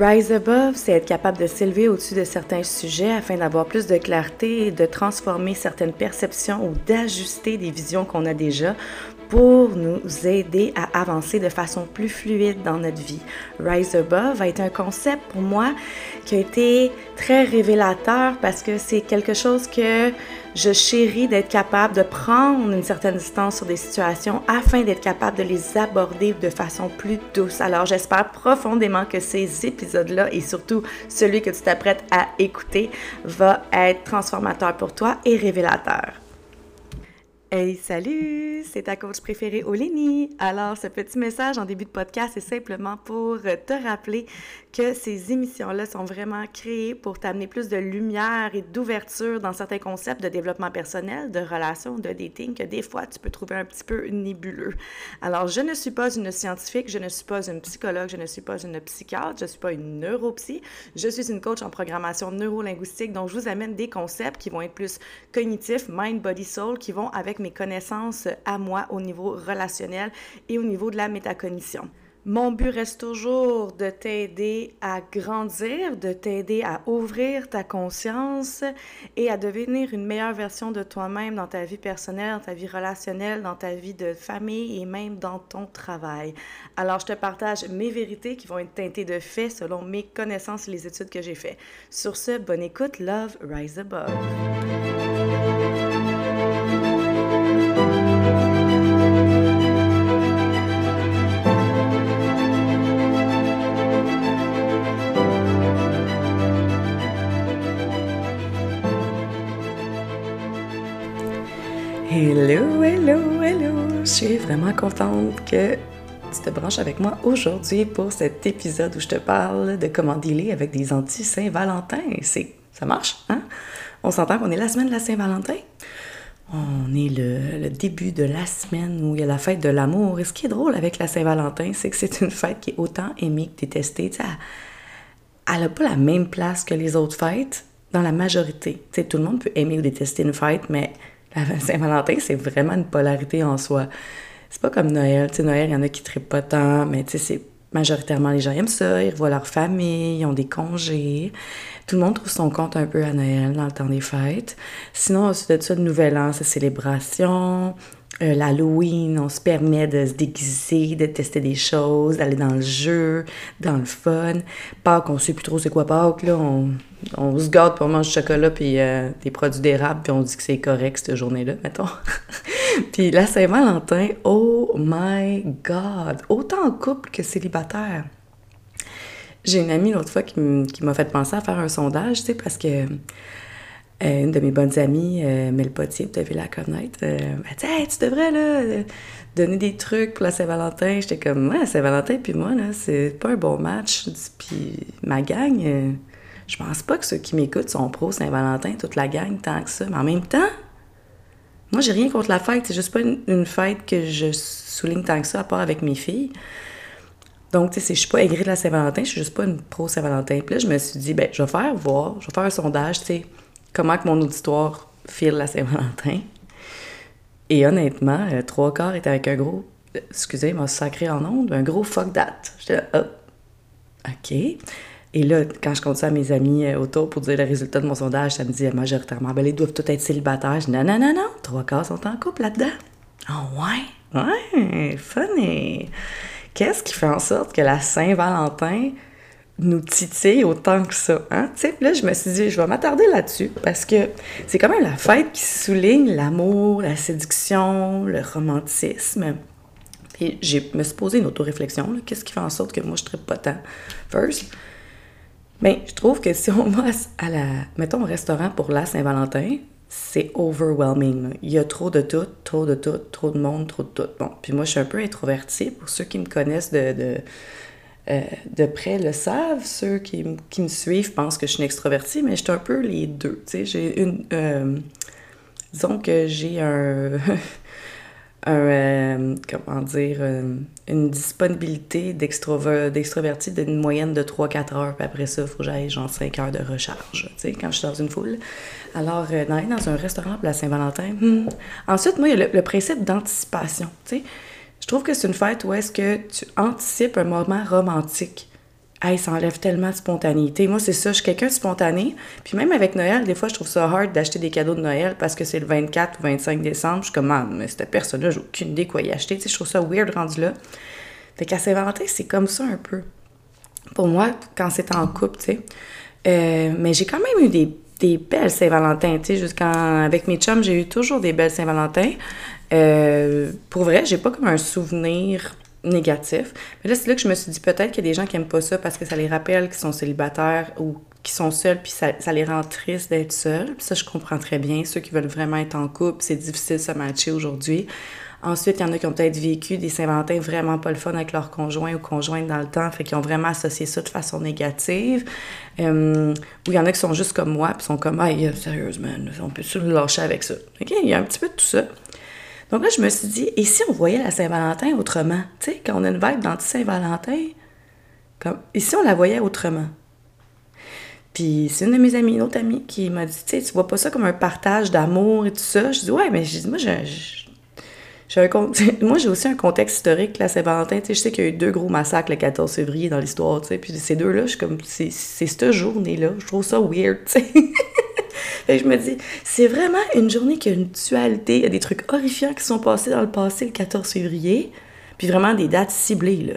Rise above, c'est être capable de s'élever au-dessus de certains sujets afin d'avoir plus de clarté et de transformer certaines perceptions ou d'ajuster des visions qu'on a déjà pour nous aider à avancer de façon plus fluide dans notre vie. Rise Above a été un concept pour moi qui a été très révélateur parce que c'est quelque chose que je chéris d'être capable de prendre une certaine distance sur des situations afin d'être capable de les aborder de façon plus douce. Alors j'espère profondément que ces épisodes-là et surtout celui que tu t'apprêtes à écouter va être transformateur pour toi et révélateur. Hey, salut! C'est ta coach préférée, Olénie. Alors, ce petit message en début de podcast est simplement pour te rappeler que ces émissions-là sont vraiment créées pour t'amener plus de lumière et d'ouverture dans certains concepts de développement personnel, de relations, de dating, que des fois, tu peux trouver un petit peu nébuleux. Alors, je ne suis pas une scientifique, je ne suis pas une psychologue, je ne suis pas une psychiatre, je ne suis pas une neuropsy, je suis une coach en programmation neurolinguistique, donc je vous amène des concepts qui vont être plus cognitifs, mind, body, soul, qui vont avec mes connaissances à moi au niveau relationnel et au niveau de la métacognition. Mon but reste toujours de t'aider à grandir, de t'aider à ouvrir ta conscience et à devenir une meilleure version de toi-même dans ta vie personnelle, dans ta vie relationnelle, dans ta vie de famille et même dans ton travail. Alors, je te partage mes vérités qui vont être teintées de faits selon mes connaissances et les études que j'ai faites. Sur ce, bonne écoute, love, rise above. Hello, hello, hello! Je suis vraiment contente que tu te branches avec moi aujourd'hui pour cet épisode où je te parle de comment dealer avec des anti-Saint-Valentin. C'est, ça marche, hein? On s'entend qu'on est la semaine de la Saint-Valentin? On est le, début de la semaine où il y a la fête de l'amour. Et ce qui est drôle avec la Saint-Valentin, c'est que c'est une fête qui est autant aimée que détestée. elle n'a pas la même place que les autres fêtes dans la majorité. sais, tout le monde peut aimer ou détester une fête, mais Saint-Valentin, c'est vraiment une polarité en soi. C'est pas comme Noël. Tu sais, Noël, il y en a qui ne pas tant, mais tu sais, c'est majoritairement les gens aiment ça, ils revoient leur famille, ils ont des congés. Tout le monde trouve son compte un peu à Noël dans le temps des fêtes. Sinon, ensuite de ça, de Nouvel An, c'est célébration. Euh, L'Halloween, on se permet de se déguiser, de tester des choses, d'aller dans le jeu, dans le fun. Pâques, on sait plus trop c'est quoi Pâques, là. On, on se garde pour manger du chocolat puis euh, des produits d'érable, puis on dit que c'est correct cette journée-là, mettons. puis la Saint-Valentin, oh my God! Autant en couple que célibataire. J'ai une amie l'autre fois qui m'a fait penser à faire un sondage, tu sais, parce que euh, une de mes bonnes amies, euh, Mel Potier, vous devez la connaître, euh, dit hey, tu devrais là, donner des trucs pour la Saint-Valentin. J'étais comme Ouais, Saint-Valentin, puis moi, là, c'est pas un bon match. Puis ma gang, euh, je pense pas que ceux qui m'écoutent sont pro Saint-Valentin, toute la gang, tant que ça. Mais en même temps, moi, j'ai rien contre la fête. C'est juste pas une, fête que je souligne tant que ça, à part avec mes filles. Donc, tu sais, je suis pas aigrie de la Saint-Valentin, je suis juste pas une pro Saint-Valentin. Puis là, je me suis dit, ben, je vais faire voir, je vais faire un sondage, tu sais comment que mon auditoire file la Saint-Valentin. Et honnêtement, euh, trois quarts étaient avec un gros, excusez, moi sacré en ondes, un gros fuck that. J'étais là, oh, OK. Et là, quand je compte ça à mes amis euh, autour pour dire le résultat de mon sondage, ça me dit majoritairement, ben, ils doivent tous être célibataires. Non, non, non, non, trois quarts sont en couple là-dedans. Oh, ouais, ouais, funny. Qu'est-ce qui fait en sorte que la Saint-Valentin nous titille autant que ça. Hein? là, je me suis dit, je vais m'attarder là-dessus parce que c'est quand même la fête qui souligne l'amour, la séduction, le romantisme. Puis je me suis posé une auto-réflexion. Qu'est-ce qui fait en sorte que moi, je ne pas tant? First, bien, je trouve que si on va à la, mettons, au restaurant pour la Saint-Valentin, c'est overwhelming. Il y a trop de tout, trop de tout, trop de monde, trop de tout. Bon, puis moi, je suis un peu introvertie. Pour ceux qui me connaissent de euh, de près le savent. Ceux qui, qui, me suivent pensent que je suis une extrovertie, mais je suis un peu les deux. Tu sais, j'ai une... Euh, disons que j'ai un... un euh, comment dire... une disponibilité d'extroverti d'une moyenne de 3-4 heures. Puis après ça, il faut que j'aille genre 5 heures de recharge, tu sais, quand je suis dans une foule. Alors, d'aller dans un restaurant pour la Saint-Valentin... Hmm. Ensuite, moi, il y a le, le principe d'anticipation, tu sais je trouve que c'est une fête où est-ce que tu anticipes un moment romantique hey, ça enlève tellement de spontanéité. Moi, c'est ça, je suis quelqu'un de spontané. Puis même avec Noël, des fois, je trouve ça hard d'acheter des cadeaux de Noël parce que c'est le 24 ou 25 décembre. Je suis comme, ah, mais cette personne-là, j'ai aucune idée quoi y acheter. Tu sais, je trouve ça weird rendu là. Fait qu'à Saint-Valentin, c'est comme ça un peu. Pour moi, quand c'est en couple, tu sais. Euh, mais j'ai quand même eu des, des belles Saint-Valentin, tu sais. Jusqu'avec mes chums, j'ai eu toujours des belles Saint-Valentin. Euh, pour vrai, j'ai pas comme un souvenir négatif. Mais là, c'est là que je me suis dit peut-être qu'il y a des gens qui aiment pas ça parce que ça les rappelle qu'ils sont célibataires ou qui sont seuls, puis ça, ça les rend tristes d'être seuls. Puis ça, je comprends très bien. Ceux qui veulent vraiment être en couple, c'est difficile de se matcher aujourd'hui. Ensuite, il y en a qui ont peut-être vécu des Saint-Valentin vraiment pas le fun avec leur conjoint ou conjointe dans le temps, fait qu'ils ont vraiment associé ça de façon négative. Euh, ou il y en a qui sont juste comme moi, puis sont comme, ah, sérieusement, on peut se lâcher avec ça? OK, il y a un petit peu de tout ça. Donc là, je me suis dit, et si on voyait la Saint-Valentin autrement? Tu sais, quand on a une vibe d'anti-Saint-Valentin, comme, et si on la voyait autrement? Puis c'est une de mes amies, une autre amie, qui m'a dit, tu sais, tu vois pas ça comme un partage d'amour et tout ça? Je dis, ouais, mais je dis, moi, j'ai un, moi, j'ai aussi un contexte historique, la Saint-Valentin. Je sais qu'il y a eu deux gros massacres le 14 février dans l'histoire, tu sais. Puis ces deux-là, je suis comme, c'est cette journée-là. Je trouve ça weird, sais. Et je me dis, c'est vraiment une journée qui a une dualité. Il y a des trucs horrifiants qui sont passés dans le passé le 14 février, puis vraiment des dates ciblées, là.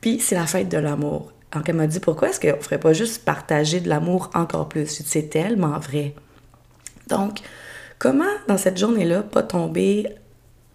Puis c'est la fête de l'amour. Donc elle m'a dit, pourquoi est-ce qu'on ferait pas juste partager de l'amour encore plus? C'est tellement vrai. Donc, comment dans cette journée-là pas tomber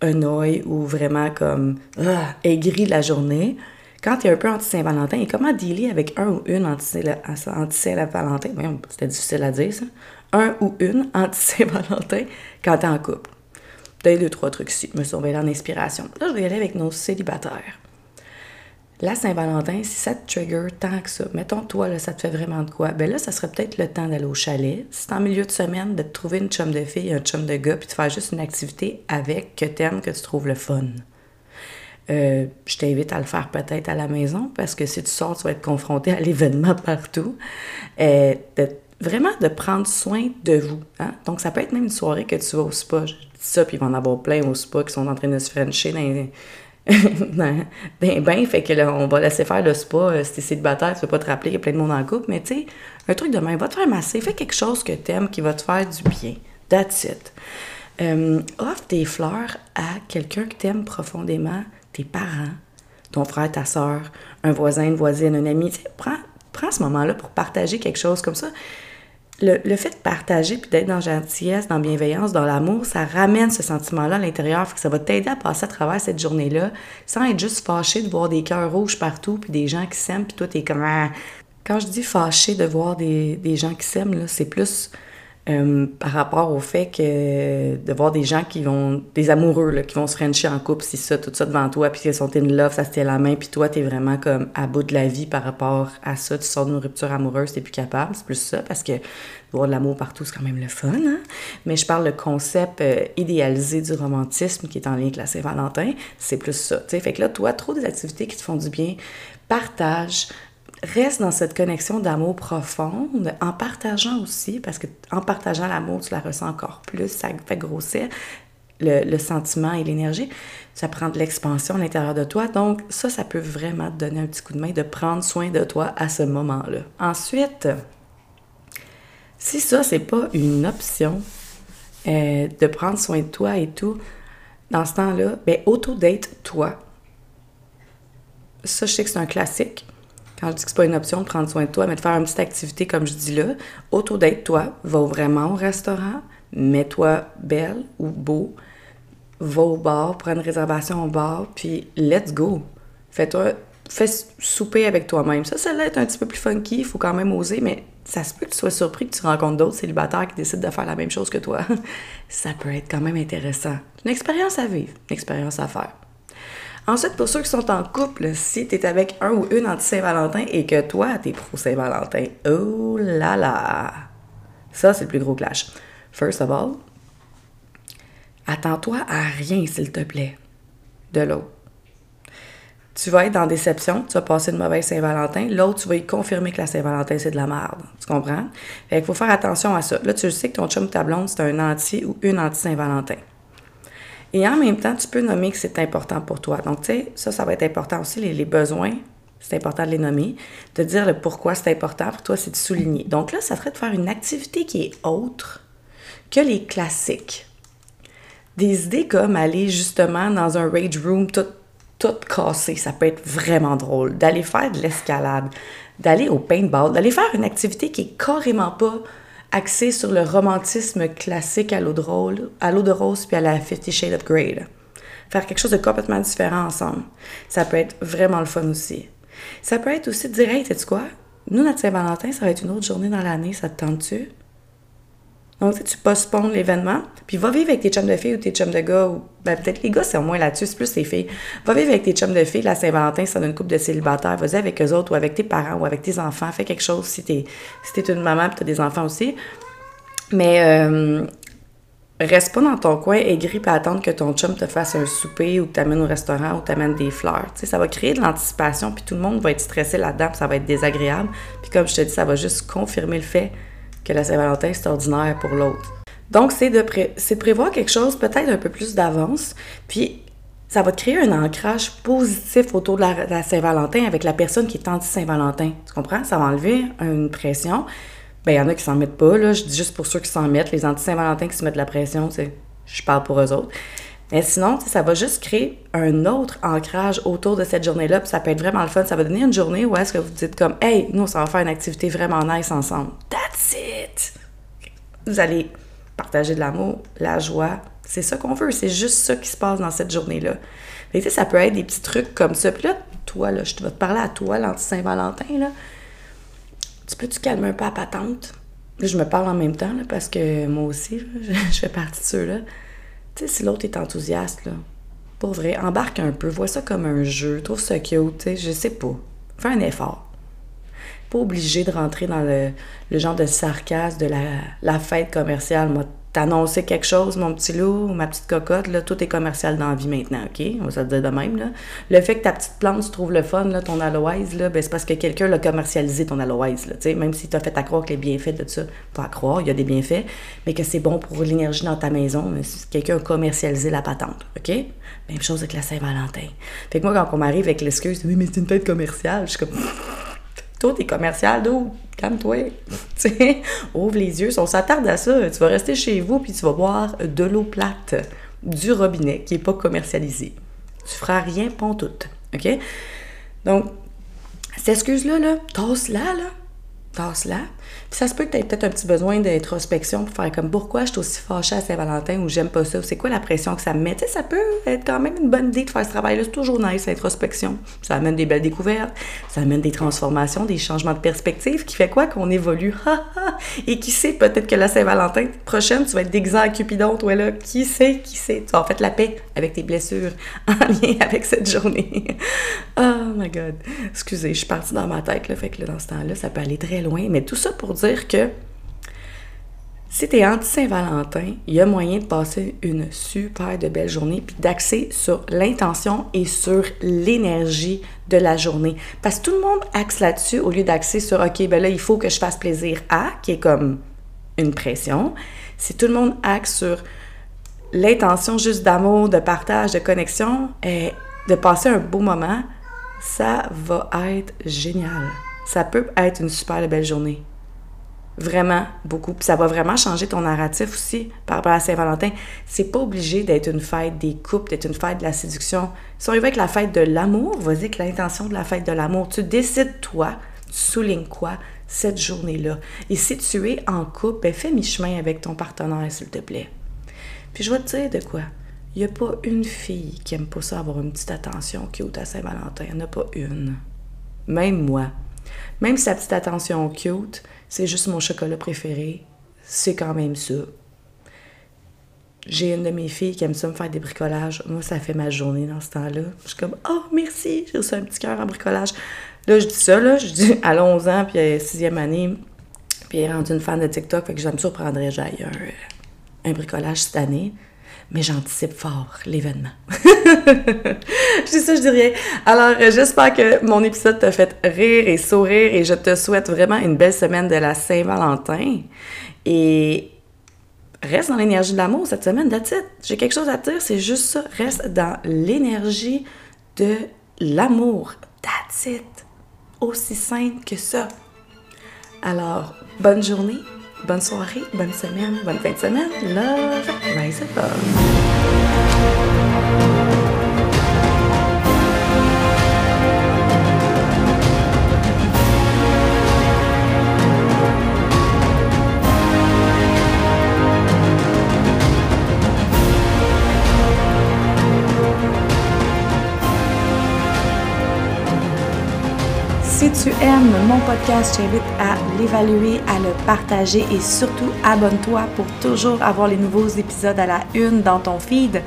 un oeil ou vraiment comme ah, aigri la journée, quand tu es un peu anti-Saint-Valentin, et comment dealer avec un ou une anti-Saint-Valentin? C'était difficile à dire, ça. Un ou une anti-Saint-Valentin quand tu es en couple. Peut-être deux, trois trucs ici. Je me suis en inspiration. Là, je vais y aller avec nos célibataires. La Saint-Valentin, si ça te trigger tant que ça, mettons toi, là, ça te fait vraiment de quoi, ben là, ça serait peut-être le temps d'aller au chalet. Si c'est en milieu de semaine, de te trouver une chum de fille, un chum de gars, puis de faire juste une activité avec que t'aimes, que tu trouves le fun. Euh, je t'invite à le faire peut-être à la maison parce que si tu sors, tu vas être confronté à l'événement partout. Euh, vraiment de prendre soin de vous. Hein? Donc, ça peut être même une soirée que tu vas au spa. Je dis ça, puis il va en avoir plein au spa qui sont en train de se frencher dans, dans bain. Fait que là, on va laisser faire le spa. Euh, si t'es célibataire, tu vas pas te rappeler qu'il y a plein de monde en couple. Mais tu sais, un truc de même, va te faire masser. Fais quelque chose que tu aimes qui va te faire du bien. That's it. offre des fleurs à quelqu'un que tu aimes profondément tes parents, ton frère, ta soeur, un voisin, une voisine, un ami. Tu sais, prends, prends ce moment-là pour partager quelque chose comme ça. Le, fait de partager puis d'être dans gentillesse, dans bienveillance, dans l'amour, ça ramène ce sentiment-là à l'intérieur. Ça va t'aider à passer à travers cette journée-là sans être juste fâché de voir des cœurs rouges partout puis des gens qui s'aiment puis toi, t'es comme... Ah. Quand je dis fâché de voir des, des gens qui s'aiment, c'est plus euh, par rapport au fait que de voir des gens qui vont, des amoureux, là, qui vont se frencher en couple, c'est ça, tout ça devant toi, puis qu'ils sont in love, ça se la main, puis toi, t'es vraiment comme à bout de la vie par rapport à ça, tu sors d'une rupture amoureuse, t'es plus capable, c'est plus ça, parce que voir de l'amour partout, c'est quand même le fun, hein? Mais je parle le concept euh, idéalisé du romantisme qui est en lien avec la Saint-Valentin, c'est plus ça, tu sais. Fait que là, toi, trop des activités qui te font du bien, partage, reste dans cette connexion d'amour profonde en partageant aussi, parce que en partageant l'amour, tu la ressens encore plus, ça fait grossir le, sentiment et l'énergie. Ça prend de l'expansion à l'intérieur de toi. Donc, ça, ça peut vraiment te donner un petit coup de main de prendre soin de toi à ce moment-là. Ensuite, si ça, c'est pas une option euh, de prendre soin de toi et tout, dans ce temps-là, ben, auto-date toi. Ça, je sais que c'est un classique. Quand je dis que c'est pas une option de prendre soin de toi, mais de faire une petite activité comme je dis là, autour d'être toi, va vraiment au restaurant, mets-toi belle ou beau, va au bar, prends une réservation au bar, puis let's go. Fais-toi, fais souper avec toi-même. Ça, va être un petit peu plus funky, il faut quand même oser, mais ça se peut que tu sois surpris que tu rencontres d'autres célibataires qui décident de faire la même chose que toi. ça peut être quand même intéressant. Une expérience à vivre, une expérience à faire. Ensuite, pour ceux qui sont en couple, si tu es avec un ou une anti-Saint-Valentin et que toi, tu es pro-Saint-Valentin, oh là là! Ça, c'est le plus gros clash. First of all, attends-toi à rien, s'il te plaît, de l'autre. Tu vas être dans déception, tu vas passer une mauvaise Saint-Valentin. L'autre, tu vas y confirmer que la Saint-Valentin, c'est de la merde. Tu comprends? Fait qu'il faut faire attention à ça. Là, tu sais que ton chum blonde, c'est un anti ou une anti-Saint-Valentin. Et en même temps, tu peux nommer que c'est important pour toi. Donc, tu sais, ça, ça va être important aussi, les, besoins c'est important de les nommer, de dire le pourquoi c'est important pour toi, c'est de souligner. Donc là, ça serait de faire une activité qui est autre que les classiques. Des idées comme aller justement dans un rage room tout, tout cassé, ça peut être vraiment drôle. D'aller faire de l'escalade, d'aller au paintball, d'aller faire une activité qui est carrément pas axée sur le romantisme classique à l'eau de rose, puis à la Fifty Shades of Grey. Faire quelque chose de complètement différent ensemble. Ça peut être vraiment le fun aussi. Ça peut être aussi de dire, hey, sais-tu quoi? Nous, notre Saint-Valentin, ça va être une autre journée dans l'année, ça te tente-tu? Donc, tu postpones l'événement, puis va vivre avec tes chums de filles ou tes chums de gars, ou ben, peut-être les gars, c'est au moins là-dessus, c'est plus les filles. Va vivre avec tes chums de filles, la Saint-Valentin, c'est une couple de célibataires. Vas-y avec eux autres ou avec tes parents ou avec tes enfants. Fais quelque chose si t'es si une maman et t'as des enfants aussi. Mais euh, reste pas dans ton coin aigri et attendre que ton chum te fasse un souper ou t'amène au restaurant ou t'amène des fleurs. Tu sais, ça va créer de l'anticipation puis tout le monde va être stressé là-dedans ça va être désagréable. Puis comme je te dis, ça va juste confirmer le fait que la Saint-Valentin, c'est ordinaire pour l'autre. Donc, c'est de, prévoir quelque chose peut-être un peu plus d'avance, puis ça va te créer un ancrage positif autour de la, Saint-Valentin avec la personne qui est anti-Saint-Valentin. Tu comprends? Ça va enlever une pression. Ben, il y en a qui s'en mettent pas, là. Je dis juste pour ceux qui s'en mettent. Les anti-Saint-Valentin qui se mettent la pression, c'est je parle pour eux autres. Mais sinon, ça va juste créer un autre ancrage autour de cette journée-là, puis ça peut être vraiment le fun. Ça va donner une journée où est-ce que vous dites comme « Hey, nous, ça va faire une activité vraiment nice ensemble. That's it! » Vous allez partager de l'amour, la joie. C'est ça qu'on veut. C'est juste ça qui se passe dans cette journée-là. Tu sais, ça peut être des petits trucs comme ça. Puis là, toi, là, je vais te parler à toi, l'anti-Saint-Valentin, là. Tu peux-tu calmer un peu à patente? Je me parle en même temps, là, parce que moi aussi, je fais partie de ceux-là. Tu sais, si l'autre est enthousiaste, là, pour vrai, embarque un peu, vois ça comme un jeu, trouve ça cute, tu sais, je sais pas. Fais un effort. Pas obligé de rentrer dans le, genre de sarcasme de la, la fête commerciale. Moi, t'annoncer quelque chose, mon petit loup, ma petite cocotte, là, tout est commercial dans la vie maintenant, OK? On va se dire de même, là. Le fait que ta petite plante, tu trouves le fun, là, ton aloès, là, ben, c'est parce que quelqu'un l'a commercialisé, ton aloès, là, tu sais, même si t'as fait à croire que les bienfaits de ça, pas à croire, il y a des bienfaits, mais que c'est bon pour l'énergie dans ta maison, quelqu'un a commercialisé la patente, OK? Même chose avec la Saint-Valentin. Fait que moi, quand on m'arrive avec l'excuse, oui, mais c'est une fête commerciale, je suis comme... Toi, t'es commercial, d'où? Calme-toi. ouvre les yeux. Si on s'attarde à ça, tu vas rester chez vous puis tu vas boire de l'eau plate du robinet qui n'est pas commercialisé. Tu feras rien tout. OK? Donc, cette excuse-là, là, tasse-la, là. Tasse-la. Puis ça se peut que tu aies peut-être un petit besoin d'introspection pour faire comme pourquoi je suis aussi fâchée à Saint-Valentin ou j'aime pas ça, c'est quoi la pression que ça me met? Tu sais, ça peut être quand même une bonne idée de faire ce travail-là. C'est toujours nice, l'introspection. Ça amène des belles découvertes, ça amène des transformations, des changements de perspective qui fait quoi qu'on évolue? Et qui sait, peut-être que la Saint-Valentin prochaine, tu vas être déguisé Cupidon, toi là. Qui sait, qui sait? Tu vas en fait la paix avec tes blessures en lien avec cette journée. oh my God. Excusez, je suis partie dans ma tête, là. Fait que là, dans ce temps-là, ça peut aller très loin. Mais tout ça pour dire que si tu es anti-Saint-Valentin, il y a moyen de passer une super de belle journée puis d'axer sur l'intention et sur l'énergie de la journée. Parce que tout le monde axe là-dessus au lieu d'axer sur OK, ben là, il faut que je fasse plaisir à, qui est comme une pression. Si tout le monde axe sur l'intention juste d'amour, de partage, de connexion, et de passer un beau moment, ça va être génial. Ça peut être une super belle journée. Vraiment, beaucoup. Puis ça va vraiment changer ton narratif aussi par rapport à Saint-Valentin. C'est pas obligé d'être une fête des couples, d'être une fête de la séduction. Si on y va la fête de l'amour, vas-y avec l'intention de la fête de l'amour. Tu décides, toi, tu soulignes quoi cette journée-là? Et si tu es en couple, ben fais mi-chemin avec ton partenaire, s'il te plaît. Puis je vais te dire de quoi. Il n'y a pas une fille qui aime pas ça avoir une petite attention cute à Saint-Valentin. Il n'y en a pas une. Même moi. Même sa petite attention cute, c'est juste mon chocolat préféré. C'est quand même ça. J'ai une de mes filles qui aime ça me faire des bricolages. Moi, ça fait ma journée dans ce temps-là. Je suis comme, oh, merci, j'ai reçu un petit cœur en bricolage. Là, je dis ça, là, je dis à 11 ans, puis à 6e année, puis elle est rendue une fan de TikTok, fait que je me surprendrais, j'aille un, un bricolage cette année mais j'anticipe fort l'événement. je dis ça, je dis rien. Alors, euh, j'espère que mon épisode t'a fait rire et sourire et je te souhaite vraiment une belle semaine de la Saint-Valentin. Et reste dans l'énergie de l'amour cette semaine, that's it. J'ai quelque chose à te dire, c'est juste ça. Reste dans l'énergie de l'amour. That's it. aussi simple que ça. Alors, bonne journée, bonne soirée, bonne semaine, bonne fin de semaine. Love, rise above. Si tu aimes mon podcast, je t'invite à l'évaluer, à le partager et surtout abonne-toi pour toujours avoir les nouveaux épisodes à la une dans ton feed.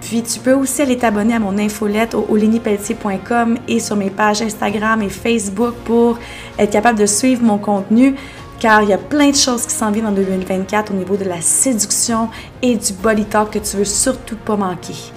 Puis tu peux aussi aller t'abonner à mon infolette au olinipelletier.com et sur mes pages Instagram et Facebook pour être capable de suivre mon contenu car il y a plein de choses qui s'en viennent en 2024 au niveau de la séduction et du body talk que tu veux surtout pas manquer.